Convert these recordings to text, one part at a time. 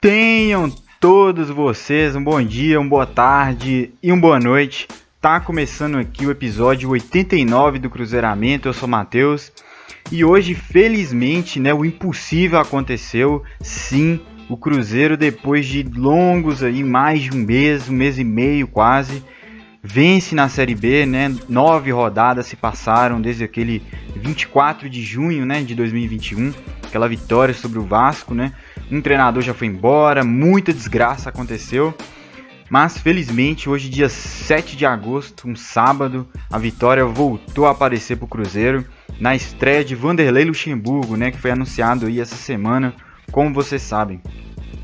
Tenham todos vocês um bom dia, uma boa tarde e uma boa noite. Tá começando aqui o episódio 89 do Cruzeiramento. Eu sou Matheus e hoje, felizmente, né, o impossível aconteceu. Sim, o Cruzeiro, depois de longos aí, mais de um mês, um mês e meio quase, vence na Série B, né? Nove rodadas se passaram desde aquele 24 de junho, né, de 2021, aquela vitória sobre o Vasco, né? Um treinador já foi embora, muita desgraça aconteceu. Mas felizmente, hoje, dia 7 de agosto, um sábado, a vitória voltou a aparecer para o Cruzeiro na estreia de Vanderlei Luxemburgo, né, que foi anunciado aí essa semana, como vocês sabem.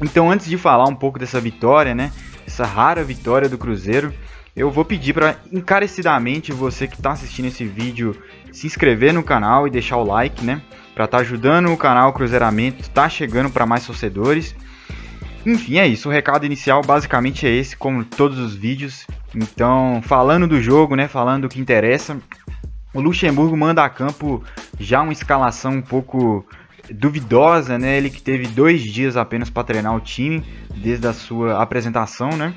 Então, antes de falar um pouco dessa vitória, né, essa rara vitória do Cruzeiro, eu vou pedir para encarecidamente você que está assistindo esse vídeo se inscrever no canal e deixar o like, né? Para estar tá ajudando o canal Cruzeiramento, tá chegando para mais torcedores. Enfim, é isso. O recado inicial basicamente é esse, como todos os vídeos. Então, falando do jogo, né? Falando do que interessa. O Luxemburgo manda a campo já uma escalação um pouco duvidosa, né? Ele que teve dois dias apenas para treinar o time desde a sua apresentação, né?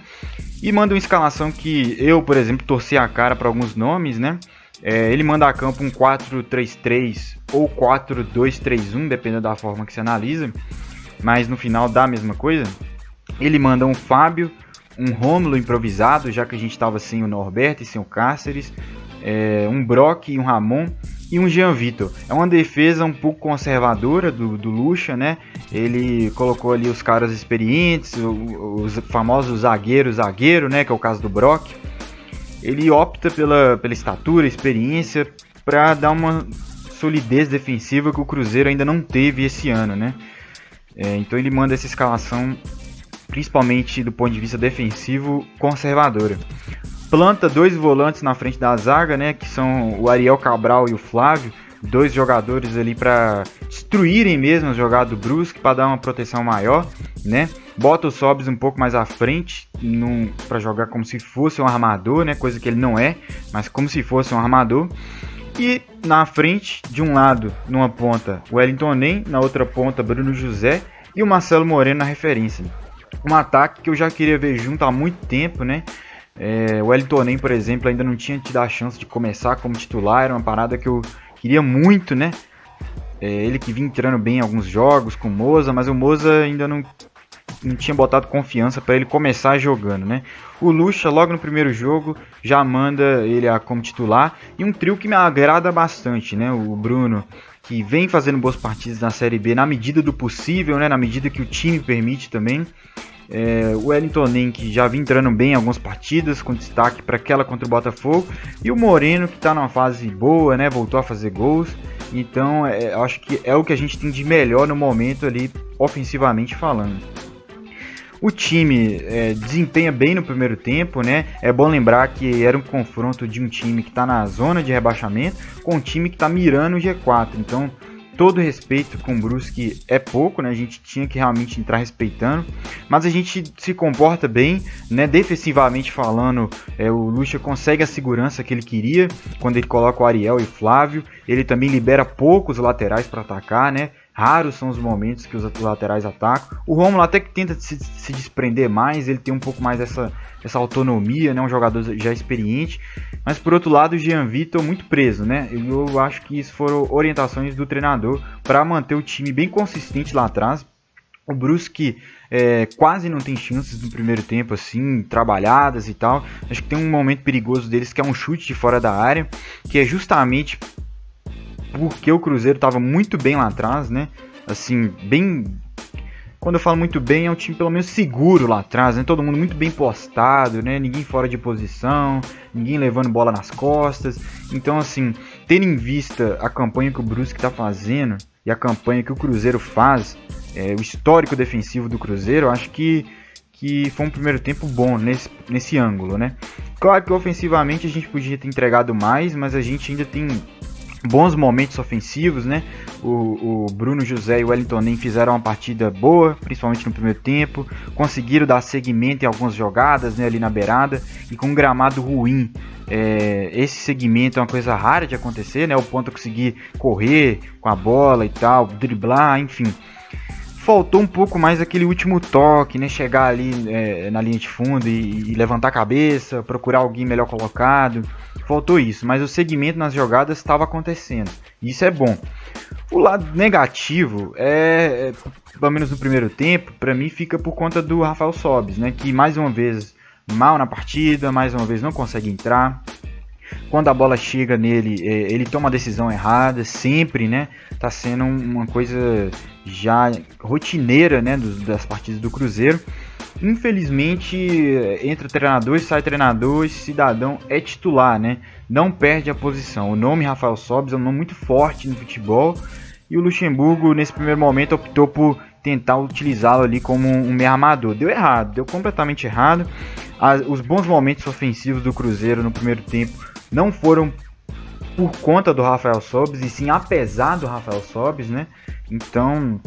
E manda uma escalação que eu, por exemplo, torci a cara para alguns nomes, né? É, ele manda a campo um 4-3-3 ou 4-2-3-1, dependendo da forma que você analisa, mas no final dá a mesma coisa. Ele manda um Fábio, um Rômulo improvisado, já que a gente estava sem o Norberto e sem o Cáceres, é, um Brock e um Ramon e um Jean Vitor. É uma defesa um pouco conservadora do, do Lucha, né? Ele colocou ali os caras experientes, os famosos zagueiro zagueiro, né? Que é o caso do Brock ele opta pela, pela estatura, experiência, para dar uma solidez defensiva que o Cruzeiro ainda não teve esse ano, né? É, então ele manda essa escalação, principalmente do ponto de vista defensivo, conservadora. Planta dois volantes na frente da zaga, né? Que são o Ariel Cabral e o Flávio, dois jogadores ali para destruírem mesmo a jogada do Brusque, para dar uma proteção maior, né? bota o Sobs um pouco mais à frente para jogar como se fosse um armador, né? Coisa que ele não é, mas como se fosse um armador. E na frente, de um lado, numa ponta, Wellington Nem, na outra ponta, Bruno José e o Marcelo Moreno na referência. Um ataque que eu já queria ver junto há muito tempo, né? É, o Wellington por exemplo, ainda não tinha tido a chance de começar como titular, era uma parada que eu queria muito, né? É, ele que vinha entrando bem em alguns jogos com o Moza, mas o Moza ainda não não tinha botado confiança para ele começar jogando, né? O Lucha, logo no primeiro jogo, já manda ele a como titular. E um trio que me agrada bastante, né? O Bruno, que vem fazendo boas partidas na Série B na medida do possível, né? Na medida que o time permite também. É, o Wellington que já vem entrando bem em algumas partidas, com destaque para aquela contra o Botafogo. E o Moreno, que está numa fase boa, né? Voltou a fazer gols. Então, é, acho que é o que a gente tem de melhor no momento ali, ofensivamente falando. O time é, desempenha bem no primeiro tempo, né? É bom lembrar que era um confronto de um time que está na zona de rebaixamento com um time que está mirando o G4. Então, todo respeito com o Brusque é pouco, né? A gente tinha que realmente entrar respeitando, mas a gente se comporta bem, né? Defensivamente falando, é, o Lucha consegue a segurança que ele queria quando ele coloca o Ariel e Flávio. Ele também libera poucos laterais para atacar, né? Raros são os momentos que os laterais atacam. O Romulo até que tenta se, se, desprender mais, ele tem um pouco mais essa, essa autonomia, né? um jogador já experiente. Mas por outro lado, o Jean Vitor muito preso, né? Eu acho que isso foram orientações do treinador para manter o time bem consistente lá atrás. O Brusque é, quase não tem chances no primeiro tempo, assim, trabalhadas e tal. Acho que tem um momento perigoso deles que é um chute de fora da área, que é justamente porque o Cruzeiro estava muito bem lá atrás, né? Assim, bem. Quando eu falo muito bem, é um time pelo menos seguro lá atrás, né? Todo mundo muito bem postado, né? Ninguém fora de posição, ninguém levando bola nas costas. Então, assim, tendo em vista a campanha que o Brusque está fazendo e a campanha que o Cruzeiro faz, é, o histórico defensivo do Cruzeiro, eu acho que, que foi um primeiro tempo bom nesse, nesse ângulo, né? Claro que ofensivamente a gente podia ter entregado mais, mas a gente ainda tem bons momentos ofensivos, né? O, o, Bruno José e o Wellington nem fizeram uma partida boa, principalmente no primeiro tempo. Conseguiram dar segmento em algumas jogadas né, ali na beirada e com um gramado ruim. É, esse segmento é uma coisa rara de acontecer, né? O ponto de conseguir correr com a bola e tal, driblar, enfim. Faltou um pouco mais aquele último toque, né? Chegar ali é, na linha de fundo e, e, levantar a cabeça, procurar alguém melhor colocado. Faltou isso, mas o segmento nas jogadas estava acontecendo. Isso é bom. O lado negativo é, é pelo menos no primeiro tempo, para mim fica por conta do Rafael Sobis, né? Que mais uma vez mal na partida, mais uma vez não consegue entrar. Quando a bola chega nele, é, ele toma a decisão errada, sempre, né? Tá sendo uma coisa já rotineira, né? das partidas do Cruzeiro. Infelizmente, entra treinador, sai treinador, cidadão é titular, né? Não perde a posição. O nome Rafael Sobis é um nome muito forte no futebol. E o Luxemburgo, nesse primeiro momento, optou por tentar utilizá-lo ali como um meio armador. Deu errado, deu completamente errado. As, os bons momentos ofensivos do Cruzeiro no primeiro tempo não foram por conta do Rafael Sobis, e sim apesar do Rafael Sobis, né? Então,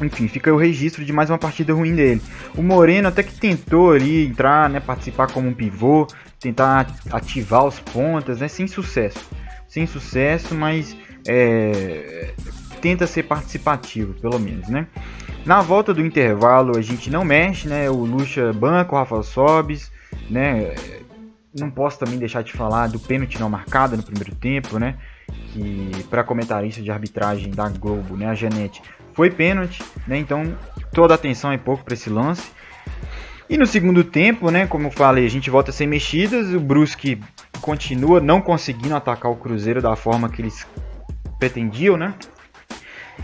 enfim, fica o registro de mais uma partida ruim dele. O Moreno até que tentou ali entrar, né, participar como um pivô, tentar ativar os pontas, né, sem sucesso. Sem sucesso, mas é, tenta ser participativo, pelo menos, né? Na volta do intervalo a gente não mexe, né? O Lucha banca, o Rafael Sobis, né? Não posso também deixar de falar do pênalti não marcado no primeiro tempo, né? Que para comentarista de arbitragem da Globo, né, a Janete, foi pênalti, né? Então toda atenção é pouco para esse lance. E no segundo tempo, né, como eu falei, a gente volta sem mexidas, o Brusque continua não conseguindo atacar o Cruzeiro da forma que eles pretendiam, né?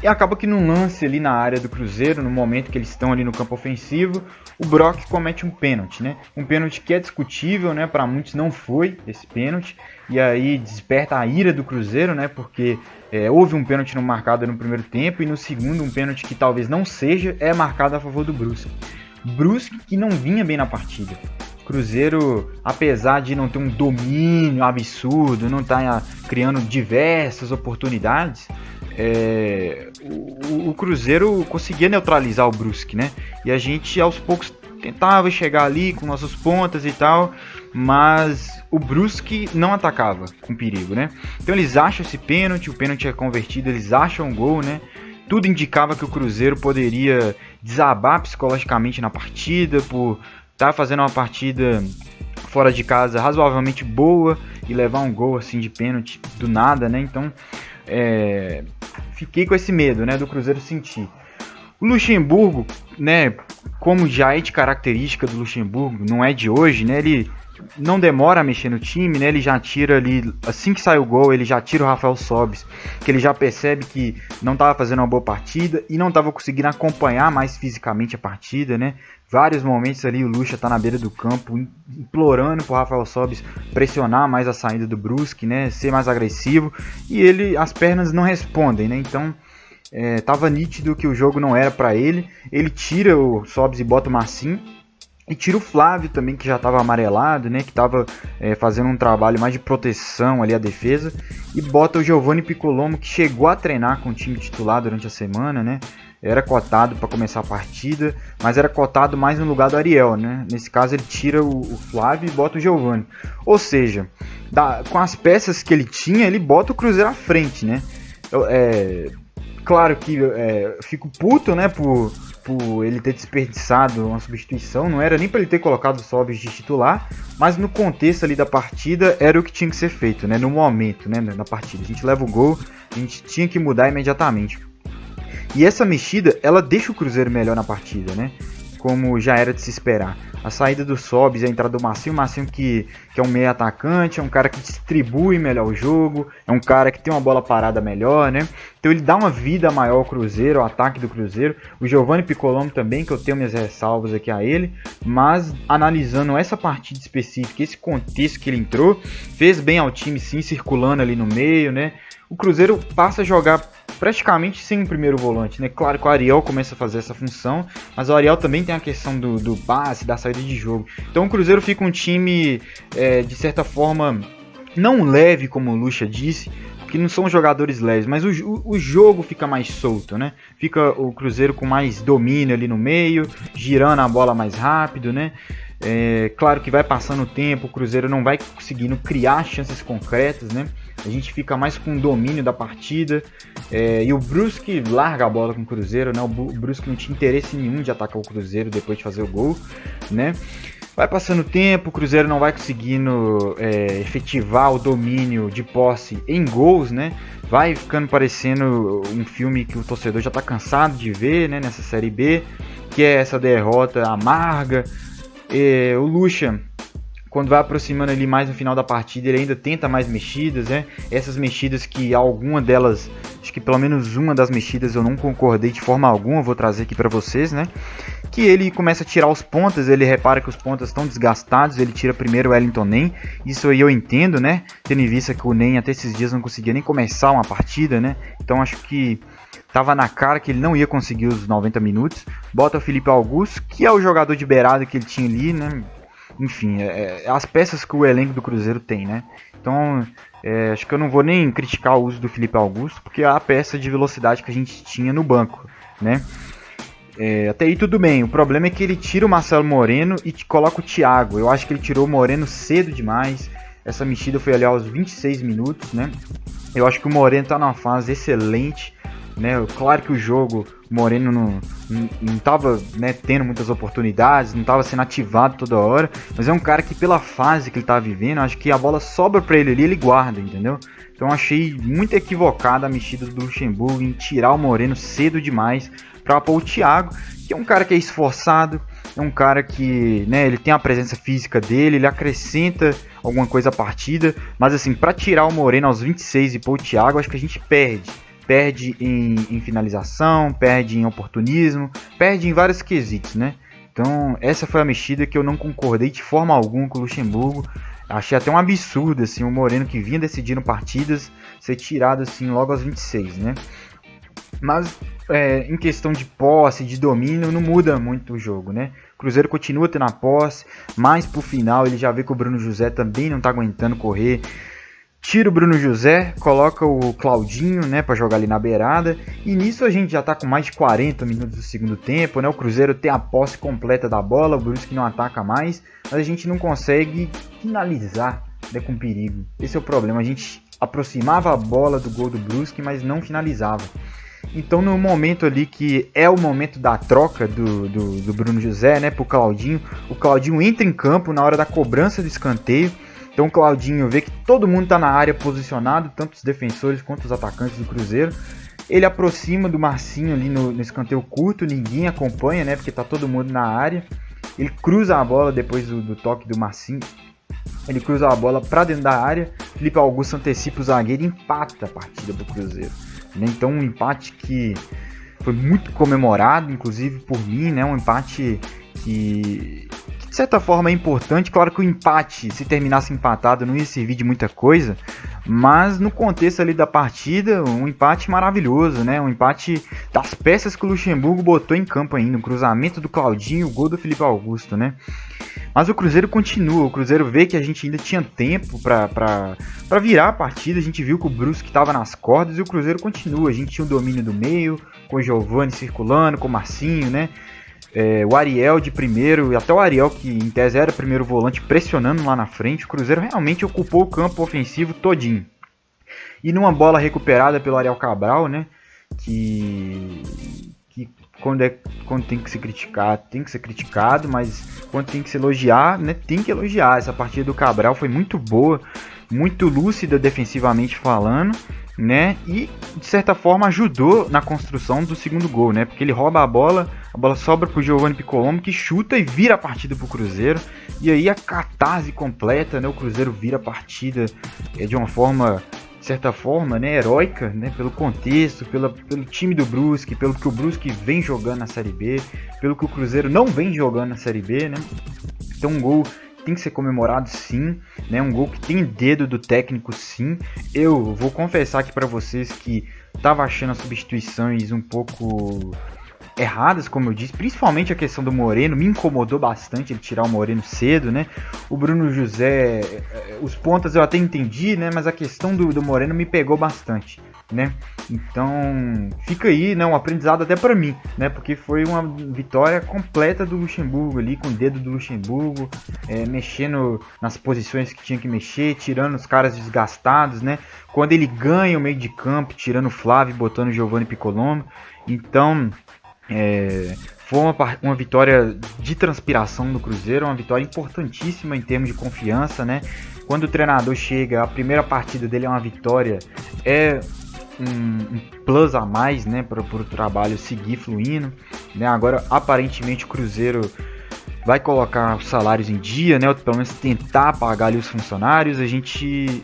E acaba que num lance ali na área do Cruzeiro, no momento que eles estão ali no campo ofensivo, o Brock comete um pênalti, né? Um pênalti que é discutível, né? Para muitos não foi esse pênalti. E aí desperta a ira do Cruzeiro, né? Porque é, houve um pênalti não marcado no primeiro tempo e no segundo um pênalti que talvez não seja é marcado a favor do Brusque. Brusque que não vinha bem na partida. Cruzeiro, apesar de não ter um domínio absurdo, não estar tá criando diversas oportunidades, é, o, o, Cruzeiro conseguia neutralizar o Brusque, né? E a gente aos poucos tentava chegar ali com nossas pontas e tal, mas o Brusque não atacava com perigo, né? Então eles acham esse pênalti, o pênalti é convertido, eles acham o gol, né? Tudo indicava que o Cruzeiro poderia desabar psicologicamente na partida por tá fazendo uma partida fora de casa razoavelmente boa e levar um gol assim de pênalti do nada, né? Então é, fiquei com esse medo, né, do Cruzeiro sentir. O Luxemburgo, né, como já é de característica do Luxemburgo, não é de hoje, né, ele não demora a mexer no time, né? Ele já tira ali, assim que sai o gol, ele já tira o Rafael Sobis, que ele já percebe que não estava fazendo uma boa partida e não estava conseguindo acompanhar mais fisicamente a partida, né? Vários momentos ali o Lucha tá na beira do campo, implorando pro Rafael Sobis pressionar mais a saída do Brusque, né? Ser mais agressivo. E ele, as pernas não respondem, né? Então, é, tava nítido que o jogo não era para ele. Ele tira o Sobis e bota o Marcinho. E tira o Flávio também, que já estava amarelado, né? Que estava é, fazendo um trabalho mais de proteção ali à defesa. E bota o Giovanni Piccolomo, que chegou a treinar com o time titular durante a semana, né? era cotado para começar a partida, mas era cotado mais no lugar do Ariel, né? Nesse caso ele tira o, o Flávio e bota o Giovani. Ou seja, da, com as peças que ele tinha, ele bota o Cruzeiro à frente, né? É, claro que é, fico puto, né, por, por ele ter desperdiçado uma substituição, não era nem para ele ter colocado o Sobis de titular, mas no contexto ali da partida era o que tinha que ser feito, né, no momento, né, na partida. A gente leva o gol, a gente tinha que mudar imediatamente. E essa mexida, ela deixa o Cruzeiro melhor na partida, né? Como já era de se esperar. A saída do Sobis, a entrada do Marcinho, Marcinho que, que é um meio atacante, é um cara que distribui melhor o jogo, é um cara que tem uma bola parada melhor, né? Então ele dá uma vida maior ao Cruzeiro, ao ataque do Cruzeiro. O Giovanni Piccolomo também, que eu tenho minhas ressalvas aqui a ele, mas analisando essa partida específica, esse contexto que ele entrou, fez bem ao time sim, circulando ali no meio, né? O Cruzeiro passa a jogar praticamente sem um primeiro volante, né? Claro que o Ariel começa a fazer essa função, mas o Ariel também tem a questão do, do passe, da saída de jogo. Então o Cruzeiro fica um time, é, de certa forma, não leve, como o Lucha disse, que não são jogadores leves, mas o, o, jogo fica mais solto, né? Fica o Cruzeiro com mais domínio ali no meio, girando a bola mais rápido, né? É, claro que vai passando o tempo, o Cruzeiro não vai conseguindo criar chances concretas, né? A gente fica mais com o domínio da partida. É, e o Brusque larga a bola com o Cruzeiro, né? O Brusque não tinha interesse nenhum de atacar o Cruzeiro depois de fazer o gol, né? Vai passando o tempo, o Cruzeiro não vai conseguindo é, efetivar o domínio de posse em gols, né? Vai ficando parecendo um filme que o torcedor já está cansado de ver, né? Nessa Série B, que é essa derrota amarga. É, o Lucha quando vai aproximando ali mais no final da partida, ele ainda tenta mais mexidas, né? Essas mexidas que alguma delas, acho que pelo menos uma das mexidas eu não concordei de forma alguma, vou trazer aqui para vocês, né? Que ele começa a tirar os pontas, ele repara que os pontas estão desgastados, ele tira primeiro o Wellington Nem, isso aí eu entendo, né? Tendo em vista que o Nem até esses dias não conseguia nem começar uma partida, né? Então acho que tava na cara que ele não ia conseguir os 90 minutos. Bota o Felipe Augusto, que é o jogador de beirada que ele tinha ali, né? Enfim, é, é, as peças que o elenco do Cruzeiro tem, né? Então, é, acho que eu não vou nem criticar o uso do Felipe Augusto, porque é a peça de velocidade que a gente tinha no banco, né? É, até aí tudo bem, o problema é que ele tira o Marcelo Moreno e coloca o Thiago. Eu acho que ele tirou o Moreno cedo demais. Essa mexida foi ali aos 26 minutos, né? Eu acho que o Moreno tá numa fase excelente. Né? Claro que o jogo, o Moreno não, não, tava né, tendo muitas oportunidades, não estava sendo ativado toda hora, mas é um cara que pela fase que ele tá vivendo, acho que a bola sobra para ele ali, ele guarda, entendeu? Então achei muito equivocada a mexida do Luxemburgo em tirar o Moreno cedo demais para pôr o Thiago, que é um cara que é esforçado, é um cara que, né, ele tem a presença física dele, ele acrescenta alguma coisa à partida, mas assim, para tirar o Moreno aos 26 e pôr o Thiago, acho que a gente perde perde em, em, finalização, perde em oportunismo, perde em vários quesitos, né? Então, essa foi a mexida que eu não concordei de forma alguma com o Luxemburgo. Achei até um absurdo, assim, o Moreno que vinha decidindo partidas ser tirado, assim, logo aos 26, né? Mas, é, em questão de posse, de domínio, não muda muito o jogo, né? O Cruzeiro continua tendo a posse, mas pro final ele já vê que o Bruno José também não tá aguentando correr tira o Bruno José, coloca o Claudinho, né, para jogar ali na beirada. E nisso a gente já tá com mais de 40 minutos do segundo tempo, né? O Cruzeiro tem a posse completa da bola, o Brusque não ataca mais, mas a gente não consegue finalizar, né, com perigo. Esse é o problema, a gente aproximava a bola do gol do Brusque, mas não finalizava. Então no momento ali que é o momento da troca do, do, do Bruno José, né, pro Claudinho, o Claudinho entra em campo na hora da cobrança do escanteio então Claudinho vê que todo mundo está na área posicionado, tanto os defensores quanto os atacantes do Cruzeiro. Ele aproxima do Marcinho ali no, no escanteio curto, ninguém acompanha, né? Porque tá todo mundo na área. Ele cruza a bola depois do, do toque do Marcinho. Ele cruza a bola para dentro da área. Felipe Augusto antecipa o zagueiro e empata a partida do Cruzeiro. Né? Então um empate que foi muito comemorado, inclusive por mim, né? Um empate que de certa forma é importante. Claro que o empate, se terminasse empatado, não ia servir de muita coisa, mas no contexto ali da partida, um empate maravilhoso, né? Um empate das peças que o Luxemburgo botou em campo ainda, um cruzamento do Claudinho, o gol do Felipe Augusto, né? Mas o Cruzeiro continua, o Cruzeiro vê que a gente ainda tinha tempo para virar a partida, a gente viu que o Brusque estava nas cordas e o Cruzeiro continua, a gente tinha o domínio do meio, com o Giovani circulando, com o Marcinho, né? É, o Ariel de primeiro, e até o Ariel, que em tese era primeiro volante, pressionando lá na frente, o Cruzeiro realmente ocupou o campo ofensivo todinho. E numa bola recuperada pelo Ariel Cabral, né? Que, que quando, é, quando tem que se criticar, tem que ser criticado, mas quando tem que se elogiar, né? Tem que elogiar. Essa partida do Cabral foi muito boa, muito lúcida defensivamente falando né? E de certa forma ajudou na construção do segundo gol, né? Porque ele rouba a bola, a bola sobra pro Giovanni Piccolombo que chuta e vira a partida pro Cruzeiro. E aí a catarse completa, né? O Cruzeiro vira a partida é, de uma forma, de certa forma, né, heróica, né? Pelo contexto, pela, pelo time do Brusque, pelo que o Brusque vem jogando na Série B, pelo que o Cruzeiro não vem jogando na Série B, né? Então um gol tem que ser comemorado sim, né? Um gol que tem dedo do técnico sim. Eu vou confessar aqui para vocês que tava achando as substituições um pouco erradas, como eu disse, principalmente a questão do Moreno, me incomodou bastante ele tirar o Moreno cedo, né? O Bruno José, eh, os pontas eu até entendi, né? Mas a questão do, do Moreno me pegou bastante. Né? Então fica aí, né, um aprendizado até para mim, né? Porque foi uma vitória completa do Luxemburgo ali, com o dedo do Luxemburgo, é, mexendo nas posições que tinha que mexer, tirando os caras desgastados, né? Quando ele ganha o meio de campo, tirando o Flávio botando o Giovanni Piccolombo. Então, é, foi uma, uma vitória de transpiração do Cruzeiro, uma vitória importantíssima em termos de confiança, né? Quando o treinador chega, a primeira partida dele é uma vitória, é um, um plus a mais, né, para o trabalho seguir fluindo, né? Agora, aparentemente, o Cruzeiro vai colocar os salários em dia, né? Ou pelo menos tentar pagar ali os funcionários. A gente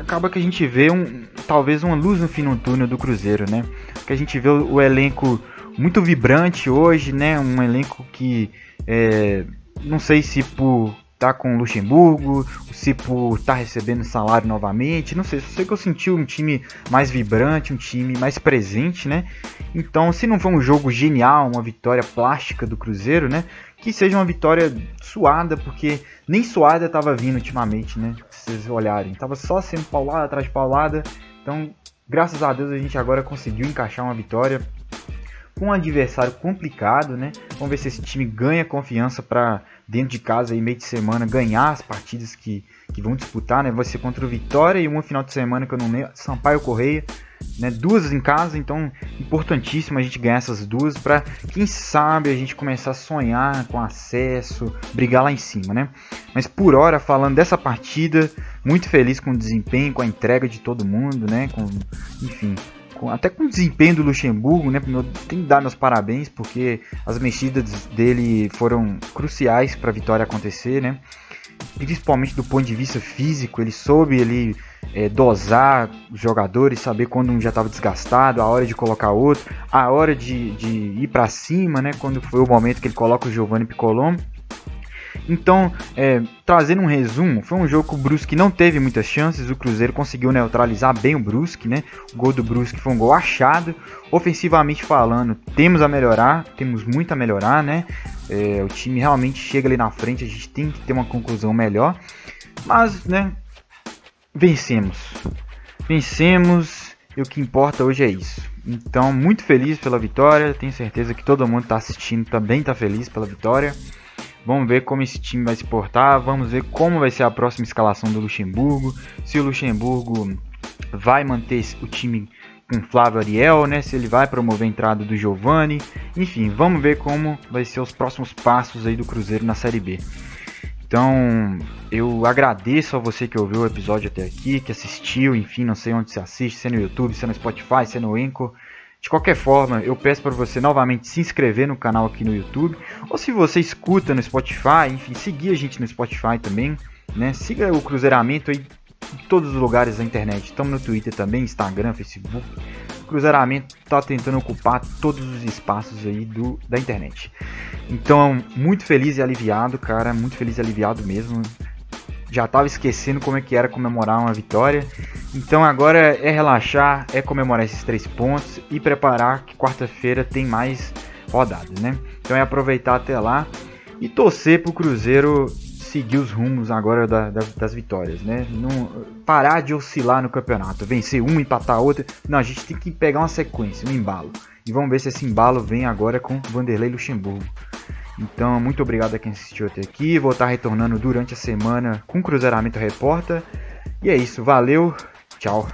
acaba que a gente vê um talvez uma luz no fim do túnel do Cruzeiro, né? Que a gente vê o, o elenco muito vibrante hoje, né? Um elenco que é, não sei se por tá com o Luxemburgo, se por tá recebendo salário novamente, não sei, sei que eu senti um time mais vibrante, um time mais presente, né? Então, se não for um jogo genial, uma vitória plástica do Cruzeiro, né? Que seja uma vitória suada, porque nem suada tava vindo ultimamente, né? Se vocês olharem, tava só sendo paulada atrás de paulada. Então, graças a Deus a gente agora conseguiu encaixar uma vitória com um adversário complicado, né? Vamos ver se esse time ganha confiança para dentro de casa aí meio de semana ganhar as partidas que, que vão disputar, né? Vai ser contra o Vitória e uma final de semana que eu não lembro, Sampaio Correia, né? Duas em casa, então importantíssimo a gente ganhar essas duas para quem sabe a gente começar a sonhar com acesso, brigar lá em cima, né? Mas por hora falando dessa partida, muito feliz com o desempenho, com a entrega de todo mundo, né? Com, enfim, com, até com o desempenho do Luxemburgo, né? Tem que dar meus parabéns porque as mexidas dele foram cruciais para a vitória acontecer, né? Principalmente do ponto de vista físico, ele soube ele é, dosar os jogadores, saber quando um já estava desgastado, a hora de colocar outro, a hora de, de ir para cima, né? Quando foi o momento que ele coloca o Giovanni Piccolombo. Então, é, trazendo um resumo, foi um jogo que o Brusque não teve muitas chances, o Cruzeiro conseguiu neutralizar bem o Brusque, né? O gol do Brusque foi um gol achado. Ofensivamente falando, temos a melhorar, temos muito a melhorar, né? É, o time realmente chega ali na frente, a gente tem que ter uma conclusão melhor. Mas, né, vencemos. Vencemos e o que importa hoje é isso. Então, muito feliz pela vitória. Tenho certeza que todo mundo está assistindo também está feliz pela vitória. Vamos ver como esse time vai se portar, vamos ver como vai ser a próxima escalação do Luxemburgo, se o Luxemburgo vai manter o time com Flávio Ariel, né? Se ele vai promover a entrada do Giovani, enfim, vamos ver como vai ser os próximos passos aí do Cruzeiro na Série B. Então, eu agradeço a você que ouviu o episódio até aqui, que assistiu, enfim, não sei onde você assiste, se é no YouTube, se é no Spotify, se é no Anchor. De qualquer forma, eu peço para você novamente se inscrever no canal aqui no YouTube, ou se você escuta no Spotify, enfim, seguir a gente no Spotify também, né? Siga o Cruzeiramento aí em todos os lugares da internet. Estamos no Twitter também, Instagram, Facebook. O Cruzeiramento está tentando ocupar todos os espaços aí do, da internet. Então, muito feliz e aliviado, cara, muito feliz e aliviado mesmo já estava esquecendo como é que era comemorar uma vitória. Então agora é relaxar, é comemorar esses três pontos e preparar que quarta-feira tem mais rodadas, né? Então é aproveitar até lá e torcer para o Cruzeiro seguir os rumos agora da, da, das vitórias, né? Não parar de oscilar no campeonato, vencer um, empatar outro. Não, a gente tem que pegar uma sequência, um embalo. E vamos ver se esse embalo vem agora com Vanderlei Luxemburgo. Então, muito obrigado a quem assistiu até aqui. Vou estar retornando durante a semana com Cruzeiramento Repórter. E é isso, valeu, Tchau.